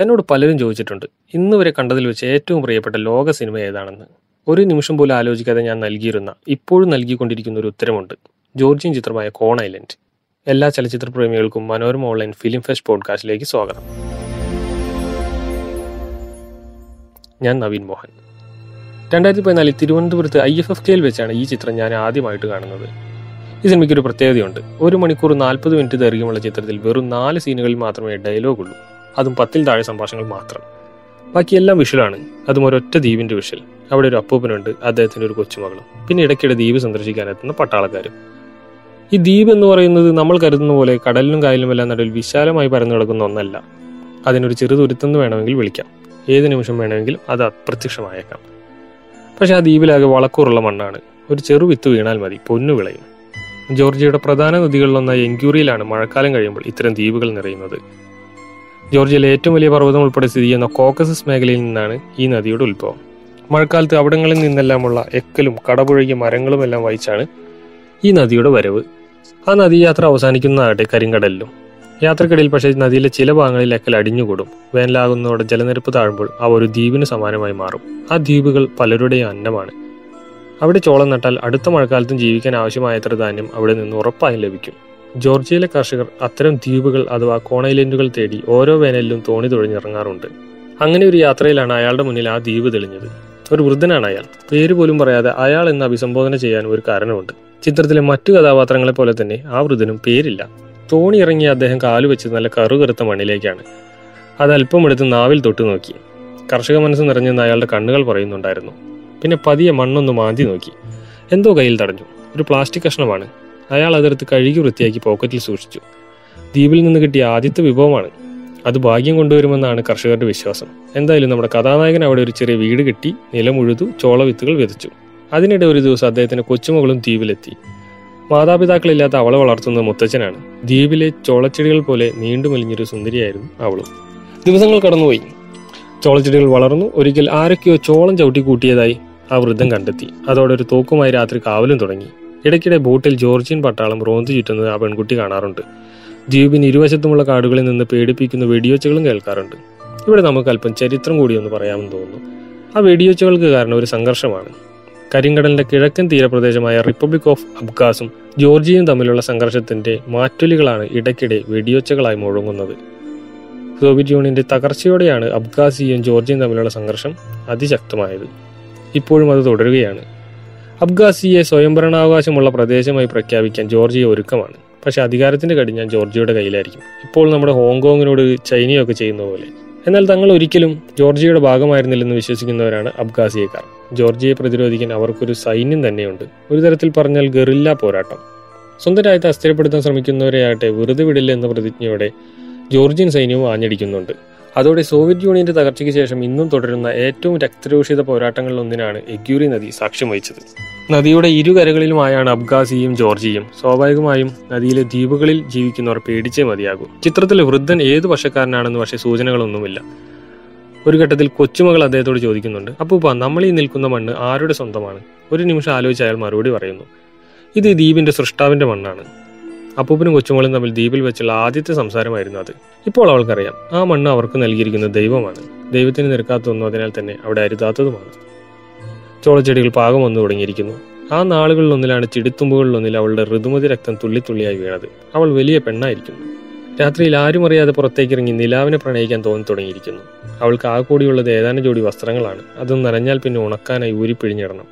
എന്നോട് പലരും ചോദിച്ചിട്ടുണ്ട്. ഇന്ന് വരെ കണ്ടതിൽ വെച്ച് ഏറ്റവും പ്രിയപ്പെട്ട ലോക സിനിമ ഏതാണെന്ന്. ഒരു നിമിഷം പോലും ആലോചിക്കാതെ ഞാൻ നൽകിയിരുന്ന ഇപ്പോഴും നൽകിക്കൊണ്ടിരിക്കുന്ന ഒരു ഉത്തരമുണ്ട്. ജോർജിയൻ ചിത്രമായ കോൺ ഐലൻഡ്. എല്ലാ ചലച്ചിത്ര പ്രേമികൾക്കും മനോരമ ഓൺലൈൻ ഫിലിം ഫെസ്റ്റ് പോഡ്കാസ്റ്റിലേക്ക് സ്വാഗതം. ഞാൻ നവീൻ മോഹൻ. രണ്ടായിരത്തി പതിനാലിൽ തിരുവനന്തപുരത്ത് ഐ എഫ് എഫ് കെയിൽ വെച്ചാണ് ഈ ചിത്രം ഞാൻ ആദ്യമായിട്ട് കാണുന്നത്. ഈ സിനിമയ്ക്ക് ഒരു പ്രത്യേകതയുണ്ട്. ഒരു മണിക്കൂർ നാൽപ്പത് മിനിറ്റ് ദൈർഘ്യമുള്ള ചിത്രത്തിൽ വെറും നാല് സീനുകളിൽ മാത്രമേ ഡയലോഗ് ഉള്ളൂ. അതും പത്തിൽ താഴെ സംഭാഷണങ്ങൾ മാത്രം. ബാക്കിയെല്ലാം വിഷലാണ് അതും ഒരൊറ്റ ദ്വീപിന്റെ വിഷൽ അവിടെ ഒരു അപ്പൂപ്പനുണ്ട് അദ്ദേഹത്തിന്റെ ഒരു കൊച്ചുമകളും. പിന്നെ ഇടയ്ക്കിടെ ദ്വീപ് സന്ദർശിക്കാൻ എത്തുന്ന പട്ടാളക്കാരും. ഈ ദ്വീപ് എന്ന് പറയുന്നത് നമ്മൾ കരുതുന്ന പോലെ കടലിലും കായലിലും എല്ലാം നടുവിൽ വിശാലമായി പരന്നു കിടക്കുന്ന ഒന്നല്ല. അതിനൊരു ചെറു തുരുത്തെന്ന് വേണമെങ്കിൽ വിളിക്കാം. ഏത് നിമിഷം വേണമെങ്കിലും അത് അപ്രത്യക്ഷമായേക്കാം. പക്ഷെ ആ ദ്വീപിലാകെ വളക്കൂറുള്ള മണ്ണാണ്. ഒരു ചെറു വിത്ത് വീണാൽ മതി പൊന്നു വിളയും ജോർജിയയുടെ പ്രധാന നദികളിലൊന്നായ എൻക്യൂറിയിലാണ് മഴക്കാലം കഴിയുമ്പോൾ ഇത്തരം ദ്വീപുകൾ നിറയുന്നത്. ജോർജിയയിലെ ഏറ്റവും വലിയ പർവതം ഉൾപ്പെടെ സ്ഥിതി ചെയ്യുന്ന കോക്കസസ് മേഖലയിൽ നിന്നാണ് ഈ നദിയുടെ ഉത്ഭവം. മഴക്കാലത്ത് അവിടങ്ങളിൽ നിന്നെല്ലാമുള്ള എക്കലും കടപുഴകിയ മരങ്ങളും എല്ലാം വഹിച്ചാണ് ഈ നദിയുടെ വരവ്. ആ നദീയാത്ര അവസാനിക്കുന്നതാകട്ടെ കരിങ്കടലിലും. യാത്രക്കിടയിൽ പക്ഷേ നദിയിലെ ചില ഭാഗങ്ങളിൽ എക്കൽ അടിഞ്ഞുകൂടും. വേനലാകുന്നതോടെ ജലനിരപ്പ് താഴുമ്പോൾ അവ ഒരു ദ്വീപിന് സമാനമായി മാറും. ആ ദ്വീപുകൾ പലരുടെയും അന്നമാണ്. അവിടെ ചോളം നട്ടാൽ അടുത്ത മഴക്കാലത്തും ജീവിക്കാൻ ആവശ്യമായത്ര ധാന്യം അവിടെ നിന്ന് ഉറപ്പായും ലഭിക്കും. ജോർജിയയിലെ കർഷകർ അത്തരം ദ്വീപുകൾ അഥവാ കോണൈലൻഡുകൾ തേടി ഓരോ വേനലിലും തോണി തുഴഞ്ഞിറങ്ങാറുണ്ട്. അങ്ങനെ ഒരു യാത്രയിലാണ് അയാളുടെ മുന്നിൽ ആ ദ്വീപ് തെളിഞ്ഞത്. ഒരു വൃദ്ധനാണ് അയാൾ. പേര് പോലും പറയാതെ അയാൾ എന്ന് അഭിസംബോധന ചെയ്യാൻ ഒരു കാരണമുണ്ട്. ചിത്രത്തിലെ മറ്റു കഥാപാത്രങ്ങളെ പോലെ തന്നെ ആ വൃദ്ധനും പേരില്ല. തോണി ഇറങ്ങിയ അദ്ദേഹം കാലുവെച്ച് നല്ല കറുകറുത്ത മണ്ണിലേക്കാണ്. അത് അല്പമെടുത്ത് നാവിൽ തൊട്ടു നോക്കി കർഷക മനസ്സ് നിറഞ്ഞെന്ന് അയാളുടെ കണ്ണുകൾ പറയുന്നുണ്ടായിരുന്നു. പിന്നെ പതിയെ മണ്ണൊന്ന് മാന്തി നോക്കി. എന്തോ കയ്യിൽ തടഞ്ഞു. ഒരു പ്ലാസ്റ്റിക് കഷ്ണമാണ്. അയാൾ അതെടുത്ത് കഴുകി വൃത്തിയാക്കി പോക്കറ്റിൽ സൂക്ഷിച്ചു. ദ്വീപിൽ നിന്ന് കിട്ടിയ ആദ്യത്തെ വിഭവമാണ്. അത് ഭാഗ്യം കൊണ്ടുവരുമെന്നാണ് കർഷകരുടെ വിശ്വാസം. എന്തായാലും നമ്മുടെ കഥാനായകൻ അവിടെ ഒരു ചെറിയ വീട് കെട്ടി നിലമുഴുതു ചോളവിത്തുകൾ വിതച്ചു. അതിനിടെ ഒരു ദിവസം അദ്ദേഹത്തിന്റെ കൊച്ചുമകളും ദ്വീപിലെത്തി. മാതാപിതാക്കളില്ലാത്ത അവളെ വളർത്തുന്ന മുത്തച്ഛനാണ്. ദ്വീപിലെ ചോളച്ചെടികൾ പോലെ നീണ്ടു മെലിഞ്ഞൊരു സുന്ദരിയായിരുന്നു അവളും. ദിവസങ്ങൾ കടന്നുപോയി. ചോളച്ചെടികൾ വളർന്നു. ഒരിക്കൽ ആരൊക്കെയോ ചോളം ചവിട്ടി കൂട്ടിയതായി ആ വൃദ്ധം കണ്ടെത്തി. അതോടെ ഒരു തോക്കുമായി രാത്രി കാവലും തുടങ്ങി. ഇടയ്ക്കിടെ ബോട്ടിൽ ജോർജിയൻ പട്ടാളം റോന്തു ചുറ്റുന്നത് ആ പെൺകുട്ടി കാണാറുണ്ട്. ദ്വീപിന് ഇരുവശത്തുമുള്ള കാടുകളിൽ നിന്ന് പേടിപ്പിക്കുന്ന വെടിയൊച്ചകളും കേൾക്കാറുണ്ട്. ഇവിടെ നമുക്ക് അല്പം ചരിത്രം കൂടി ഒന്ന് പറയാമെന്ന് തോന്നുന്നു. ആ വെടിയൊച്ചകൾക്ക് കാരണം ഒരു സംഘർഷമാണ്. കരിങ്കടലിന്റെ കിഴക്കൻ തീരപ്രദേശമായ റിപ്പബ്ലിക് ഓഫ് അബ്ഗാസും ജോർജിയയും തമ്മിലുള്ള സംഘർഷത്തിന്റെ മാറ്റൊലികളാണ് ഇടയ്ക്കിടെ വെടിയൊച്ചകളായി മുഴങ്ങുന്നത്. സോവിയറ്റ് യൂണിയന്റെ തകർച്ചയോടെയാണ് അബ്ഗാസിയും ജോർജിയയും തമ്മിലുള്ള സംഘർഷം അതിശക്തമായത്. ഇപ്പോഴും അത് തുടരുകയാണ്. അബ്ഗാസിയെ സ്വയംഭരണാവകാശമുള്ള പ്രദേശമായി പ്രഖ്യാപിക്കാൻ ജോർജിയ ഒരുക്കമാണ്. പക്ഷെ അധികാരത്തിന്റെ കടിഞ്ഞാൻ ജോർജിയയുടെ കയ്യിലായിരിക്കും. ഇപ്പോൾ നമ്മുടെ ഹോങ്കോങ്ങിനോട് ചൈനയൊക്കെ ചെയ്യുന്ന പോലെ. എന്നാൽ തങ്ങൾ ഒരിക്കലും ജോർജിയയുടെ ഭാഗമായിരുന്നില്ലെന്ന് വിശ്വസിക്കുന്നവരാണ് അബ്ഗാസിയക്കാർ. ജോർജിയയെ പ്രതിരോധിക്കാൻ അവർക്കൊരു സൈന്യം തന്നെയുണ്ട്. ഒരു തരത്തിൽ പറഞ്ഞാൽ ഗറില്ല പോരാട്ടം. സ്വന്തം രാജ്യത്തെ അസ്ഥിരപ്പെടുത്താൻ ശ്രമിക്കുന്നവരെയാകട്ടെ വെറുതെ വിടില്ല എന്ന പ്രതിജ്ഞയോടെ ജോർജിയൻ സൈന്യവും ആഞ്ഞടിക്കുന്നുണ്ട്. അതോടെ സോവിയറ്റ് യൂണിയന്റെ തകർച്ചയ്ക്ക് ശേഷം ഇന്നും തുടരുന്ന ഏറ്റവും രക്തരൂഷിത പോരാട്ടങ്ങളിലൊന്നിനാണ് എഗ്യൂരി നദി സാക്ഷ്യം വഹിച്ചത്. നദിയുടെ ഇരുകരകളിലുമായാണ് അബ്ഗാസിയും ജോർജിയയും സ്വാഭാവികമായും നദിയിലെ ദ്വീപുകളിൽ ജീവിക്കുന്നവർ പേടിച്ചേ മതിയാകും. ചിത്രത്തിൽ വൃദ്ധൻ ഏത് പക്ഷക്കാരനാണെന്ന് പക്ഷേ സൂചനകളൊന്നുമില്ല. ഒരു ഘട്ടത്തിൽ കൊച്ചുമകൾ അദ്ദേഹത്തോട് ചോദിക്കുന്നുണ്ട് അപ്പൂപ്പ നമ്മൾ ഈ നിൽക്കുന്ന മണ്ണ് ആരുടെ സ്വന്തമാണ്? ഒരു നിമിഷം ആലോചിച്ച് അയാൾ മറുപടി പറയുന്നു ഇത് ദ്വീപിന്റെ സൃഷ്ടാവിന്റെ മണ്ണാണ്. അപ്പൂപ്പനും കൊച്ചുമോളും തമ്മിൽ ദ്വീപിൽ വെച്ചുള്ള ആദ്യത്തെ സംസാരമായിരുന്നു അത്. ഇപ്പോൾ അവൾക്കറിയാം ആ മണ്ണ് അവർക്ക് നൽകിയിരിക്കുന്ന ദൈവമാണ്. ദൈവത്തിന് നിരക്കാത്തതൊന്നും അതിനാൽ തന്നെ അവിടെ അരുതാത്തതുമാണ്. ചോളച്ചെടികൾ പാകം വന്നു തുടങ്ങിയിരിക്കുന്നു. ആ നാളുകളിലൊന്നിലാണ് ചിടിത്തുമ്പുകളിലൊന്നിൽ അവളുടെ ഋതുമതി രക്തം തുള്ളിത്തുള്ളിയായി വീണത്. അവൾ വലിയ പെണ്ണായിരിക്കുന്നു. രാത്രിയിൽ ആരും അറിയാതെ പുറത്തേക്കിറങ്ങി നിലാവിനെ പ്രണയിക്കാൻ തോന്നി തുടങ്ങിയിരിക്കുന്നു. അവൾക്ക് ആ കൂടിയുള്ളത് ഏതാനും ജോഡി വസ്ത്രങ്ങളാണ്. അത് നനഞ്ഞാൽ പിന്നെ ഉണക്കാനായി ഊരിപ്പിഴിഞ്ഞിടണം.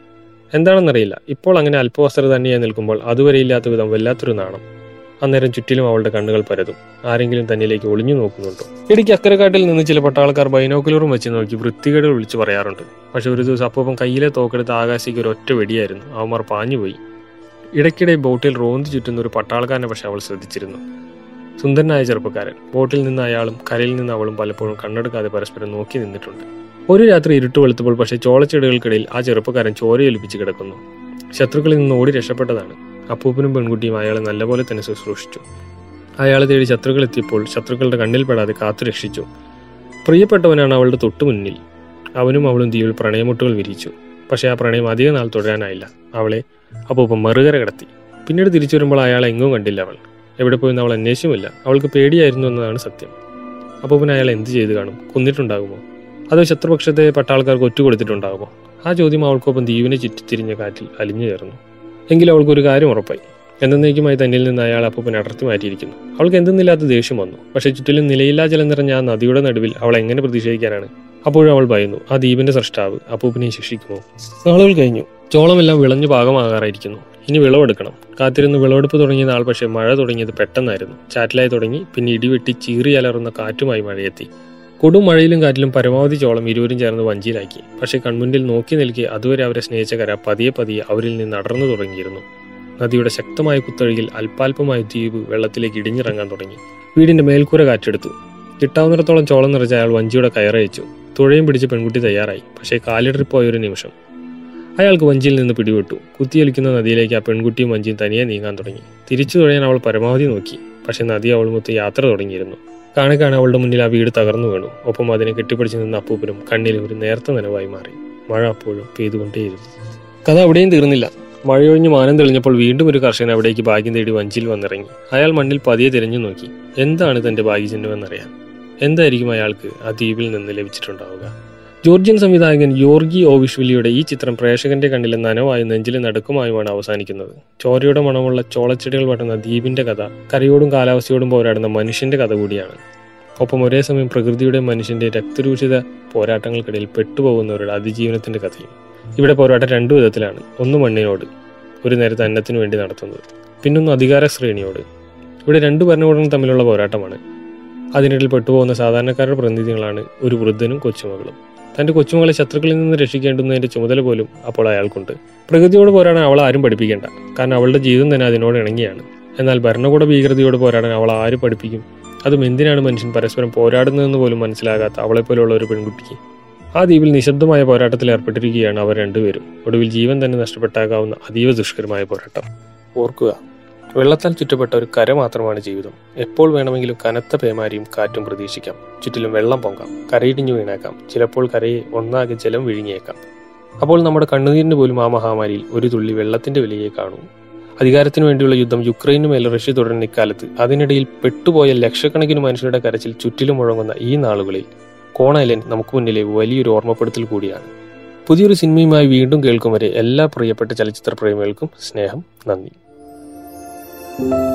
എന്താണെന്നറിയില്ല. ഇപ്പോൾ അങ്ങനെ അല്പവസ്ത്ര തന്നെയായി നിൽക്കുമ്പോൾ അതുവരെ ഇല്ലാത്ത വിധം വല്ലാത്തൊരു നാണം. അന്നേരം ചുറ്റിലും അവളുടെ കണ്ണുകൾ പരതും. ആരെങ്കിലും തന്നിലേക്ക് ഒളിഞ്ഞു നോക്കുന്നുണ്ടോ? ഇടയ്ക്ക് അക്കരക്കാട്ടിൽ നിന്ന് ചില പട്ടാൾക്കാർ ബൈനോക്കുലറും വെച്ച് നോക്കി വൃത്തികേട് വിളിച്ചു പറയാറുണ്ട്. പക്ഷെ ഒരു ദിവസം അപ്പം കയ്യിലെ തോക്കെടുത്ത് ആകാശിക്ക് ഒരു ഒറ്റ വെടിയായിരുന്നു. അവന്മാർ പാഞ്ഞുപോയി ഇടയ്ക്കിടെ ബോട്ടിൽ റോന്തി ചുറ്റുന്ന ഒരു പട്ടാൾക്കാരനെ പക്ഷെ അവൾ ശ്രദ്ധിച്ചിരുന്നു. സുന്ദരനായ ചെറുപ്പക്കാരൻ. ബോട്ടിൽ നിന്ന് അയാളും കരയിൽ നിന്ന് അവളും പലപ്പോഴും കണ്ണെടുക്കാതെ പരസ്പരം നോക്കി നിന്നിട്ടുണ്ട്. ഒരു രാത്രി ഇരുട്ട് വെളുത്തപ്പോൾ പക്ഷേ ചോളച്ചെടികൾക്കിടയിൽ ആ ചെറുപ്പക്കാരൻ ചോരയൊലിപ്പിച്ച് കിടക്കുന്നു. ശത്രുക്കളിൽ നിന്ന് ഓടി രക്ഷപ്പെട്ടതാണ്. അപ്പൂപ്പനും പെൺകുട്ടിയും അയാളെ നല്ലപോലെ തന്നെ ശുശ്രൂഷിച്ചു. അയാളെ തേടി ശത്രുക്കൾ എത്തിയപ്പോൾ ശത്രുക്കളുടെ കണ്ണിൽപ്പെടാതെ കാത്തു രക്ഷിച്ചു. പ്രിയപ്പെട്ടവനാണ് അവളുടെ തൊട്ടു മുന്നിൽ. അവനും അവളും തീയിൽ പ്രണയമുട്ടുകൾ വിരിച്ചു. പക്ഷേ ആ പ്രണയം അധിക നാൾ തുടരാനായില്ല. അവളെ അപ്പൂപ്പൻ മറുകര കിടത്തി. പിന്നീട് തിരിച്ചു വരുമ്പോൾ അയാൾ എങ്ങും കണ്ടില്ല അവൾ. എവിടെ പോയെന്ന് അവൾ അന്വേഷിച്ചുമില്ല. അവൾക്ക് പേടിയായിരുന്നു എന്നതാണ് സത്യം. അപ്പൂപ്പൻ അയാൾ എന്ത് ചെയ്ത് കാണും? കൊന്നിട്ടുണ്ടാകുമോ? അതോ ശത്രുപക്ഷത്തെ പട്ടാൾക്കാർക്ക് ഒറ്റ കൊടുത്തിട്ടുണ്ടാകുമോ? ആ ചോദ്യം അവൾക്കൊപ്പം ദ്വീപിനെ ചുറ്റിത്തിരിഞ്ഞ കാറ്റിൽ അലിഞ്ഞു ചേർന്നു. എങ്കിലും അവൾക്കൊരു കാര്യം ഉറപ്പായി. എന്നേക്കുമായി തന്നിൽ നിന്ന് അയാൾ അപ്പൂപ്പൻ അടർത്തി മാറ്റിയിരിക്കുന്നു. അവൾക്ക് എന്തെന്നില്ലാത്ത ദേഷ്യം വന്നു. പക്ഷെ ചുറ്റിലും നിലയില്ലാ ജലം നിറഞ്ഞ ആ നദിയുടെ നടുവിൽ അവൾ എങ്ങനെ പ്രതിഷേധിക്കാനാണ്? അപ്പോഴും അവൾ ഭയന്നു. ആ ദ്വീപിന്റെ സൃഷ്ടാവ് അപ്പൂപ്പനെ ശിക്ഷിക്കുമോ? നാളുകൾ കഴിഞ്ഞു. ചോളമെല്ലാം വിളഞ്ഞു പാകമാകാറായിരിക്കുന്നു. ഇനി വിളവെടുക്കണം. കാത്തിരുന്ന് വിളവെടുപ്പ് തുടങ്ങിയ നാൾ പക്ഷേ മഴ തുടങ്ങിയത് പെട്ടെന്നായിരുന്നു. ചാറ്റിലായി തുടങ്ങി. പിന്നെ ഇടിവെട്ടി ചീറി അലറുന്ന കാറ്റുമായി മഴയെത്തി. കൊടും മഴയിലും കാറ്റിലും പരമാവധി ചോളം ഇരുവരും ചേർന്ന് വഞ്ചിയിലാക്കി. പക്ഷേ കൺമുന്നിൽ നോക്കി നിൽക്കി അതുവരെ അവരെ സ്നേഹിച്ച കര പതിയെ പതിയെ അവരിൽ നിന്ന് അടർന്നു തുടങ്ങിയിരുന്നു. നദിയുടെ ശക്തമായ കുത്തഴുകിൽ അല്പാൽപമായ ദ്വീപ് വെള്ളത്തിലേക്ക് ഇടിഞ്ഞിറങ്ങാൻ തുടങ്ങി. വീടിന്റെ മേൽക്കൂര കാറ്റെടുത്തു. കിട്ടാവുന്നിടത്തോളം ചോളം നിറച്ച അയാൾ വഞ്ചിയുടെ കയറയച്ചു. തുഴയും പിടിച്ച് പെൺകുട്ടി തയ്യാറായി. പക്ഷേ കാലിടറിപ്പോയ ഒരു നിമിഷം. അയാൾക്ക് വഞ്ചിയിൽ നിന്ന് പിടിവിട്ടു. കുത്തിയൊലിക്കുന്ന നദിയിലേക്ക് ആ പെൺകുട്ടിയും വഞ്ചിയും തനിയെ നീങ്ങാൻ തുടങ്ങി. തിരിച്ചു തുഴയാൻ അവൾ പരമാവധി നോക്കി. പക്ഷെ നദി അവളുമൊത്ത് യാത്ര തുടങ്ങിയിരുന്നു. കാണെ കാണെ അവളുടെ മുന്നിൽ ആ വീട് തകർന്നു വീണു. ഒപ്പം അതിനെ കെട്ടിപ്പിടിച്ച് നിന്ന അപ്പൂപ്പനും കണ്ണിൽ ഒരു നേർത്ത നനവായി മാറി. മഴ അപ്പോഴും പെയ്തുകൊണ്ടേയിരുന്നു. കഥ അവിടെയും തീർന്നില്ല. മഴയൊഴിഞ്ഞ് മാനം തെളിഞ്ഞപ്പോൾ വീണ്ടും ഒരു കർഷകൻ അവിടേക്ക് ഭാഗ്യം തേടി വഞ്ചിയിൽ വന്നിറങ്ങി. അയാൾ മണ്ണിൽ പതിയെ തിരഞ്ഞു നോക്കി. എന്താണ് തന്റെ ഭാഗ്യചിഹ്നമെന്നറിയാൻ എന്തായിരിക്കും അയാൾക്ക് ആ ദ്വീപിൽ നിന്ന് ലഭിച്ചിട്ടുണ്ടാവുക? ജോർജിയൻ സംവിധായകൻ യോർഗി ഓവിഷ്വലിയുടെ ഈ ചിത്രം പ്രേക്ഷകന്റെ കണ്ണിലെ നനവായും നെഞ്ചിലെ നടുക്കുമായുമാണ് അവസാനിക്കുന്നത്. ചോരയുടെ മണമുള്ള ചോളച്ചെടികൾ വട്ടുന്ന ദ്വീപിന്റെ കഥ കരയോടും കാലാവസ്ഥയോടും പോരാടുന്ന മനുഷ്യന്റെ കഥ കൂടിയാണ്. ഒപ്പം ഒരേ സമയം പ്രകൃതിയുടെ മനുഷ്യന്റെ രക്തരൂഷിത പോരാട്ടങ്ങൾക്കിടയിൽ പെട്ടുപോകുന്നവരുടെ അതിജീവനത്തിന്റെ കഥയും. ഇവിടെ പോരാട്ടം രണ്ടു വിധത്തിലാണ്. ഒന്ന് മണ്ണിനോട് ഒരു നേരത്തെ അന്നത്തിനു വേണ്ടി നടത്തുന്നത്. പിന്നൊന്ന് അധികാര ശ്രേണിയോട്. ഇവിടെ രണ്ട് ഭരണകൂടങ്ങൾ തമ്മിലുള്ള പോരാട്ടമാണ്. അതിനിടയിൽ പെട്ടുപോകുന്ന സാധാരണക്കാരുടെ പ്രതിനിധികളാണ് ഒരു വൃദ്ധനും കൊച്ചുമകളും. തന്റെ കൊച്ചുമകളെ ശത്രുക്കളിൽ നിന്ന് രക്ഷിക്കേണ്ടുന്നതിന്റെ ചുമതല പോലും അപ്പോൾ അയാൾക്കുണ്ട്. പ്രകൃതിയോട് പോരാടാൻ അവൾ ആരും പഠിപ്പിക്കേണ്ട. കാരണം അവളുടെ ജീവിതം തന്നെ അതിനോട് ഇണങ്ങിയാണ്. എന്നാൽ ഭരണകൂട ഭീകരതയോട് പോരാടാൻ അവൾ ആര് പഠിപ്പിക്കും? അതും എന്തിനാണ് മനുഷ്യൻ പരസ്പരം പോരാടുന്നതെന്ന് പോലും മനസ്സിലാകാത്ത അവളെപ്പോലുള്ള ഒരു പെൺകുട്ടിക്ക്? ആ ദ്വീപിൽ നിശബ്ദമായ പോരാട്ടത്തിൽ ഏർപ്പെട്ടിരിക്കുകയാണ് അവർ രണ്ടുപേരും. ഒടുവിൽ ജീവൻ തന്നെ നഷ്ടപ്പെട്ടാകാവുന്ന അതീവ ദുഷ്കരമായ പോരാട്ടം. ഓർക്കുക വെള്ളത്താൽ ചുറ്റപ്പെട്ട ഒരു കര മാത്രമാണ് ജീവിതം. എപ്പോൾ വേണമെങ്കിലും കനത്ത പേമാരിയും കാറ്റും പ്രതീക്ഷിക്കാം. ചുറ്റിലും വെള്ളം പൊങ്ങാം. കരയിടിഞ്ഞു വീണേക്കാം. ചിലപ്പോൾ കരയെ ഒന്നാകെ ജലം വിഴുങ്ങിയേക്കാം. അപ്പോൾ നമ്മുടെ കണ്ണുനീരിന് പോലും ആ മഹാമാരിയിൽ ഒരു തുള്ളി വെള്ളത്തിന്റെ വിലയെ കാണൂ. അധികാരത്തിനു വേണ്ടിയുള്ള യുദ്ധം യുക്രൈനു മേൽ റഷ്യ തുടരുന്ന ഇക്കാലത്ത് അതിനിടയിൽ പെട്ടുപോയ ലക്ഷക്കണക്കിന് മനുഷ്യരുടെ കരച്ചിൽ ചുറ്റിലും മുഴങ്ങുന്ന ഈ നാളുകളിൽ കോണൈലൻ നമുക്ക് മുന്നിലെ വലിയൊരു ഓർമ്മപ്പെടുത്തൽ കൂടിയാണ്. പുതിയൊരു സിനിമയുമായി വീണ്ടും കേൾക്കും വരെ എല്ലാ പ്രിയപ്പെട്ട ചലച്ചിത്ര പ്രേമികൾക്കും സ്നേഹം നന്ദി. 嗯。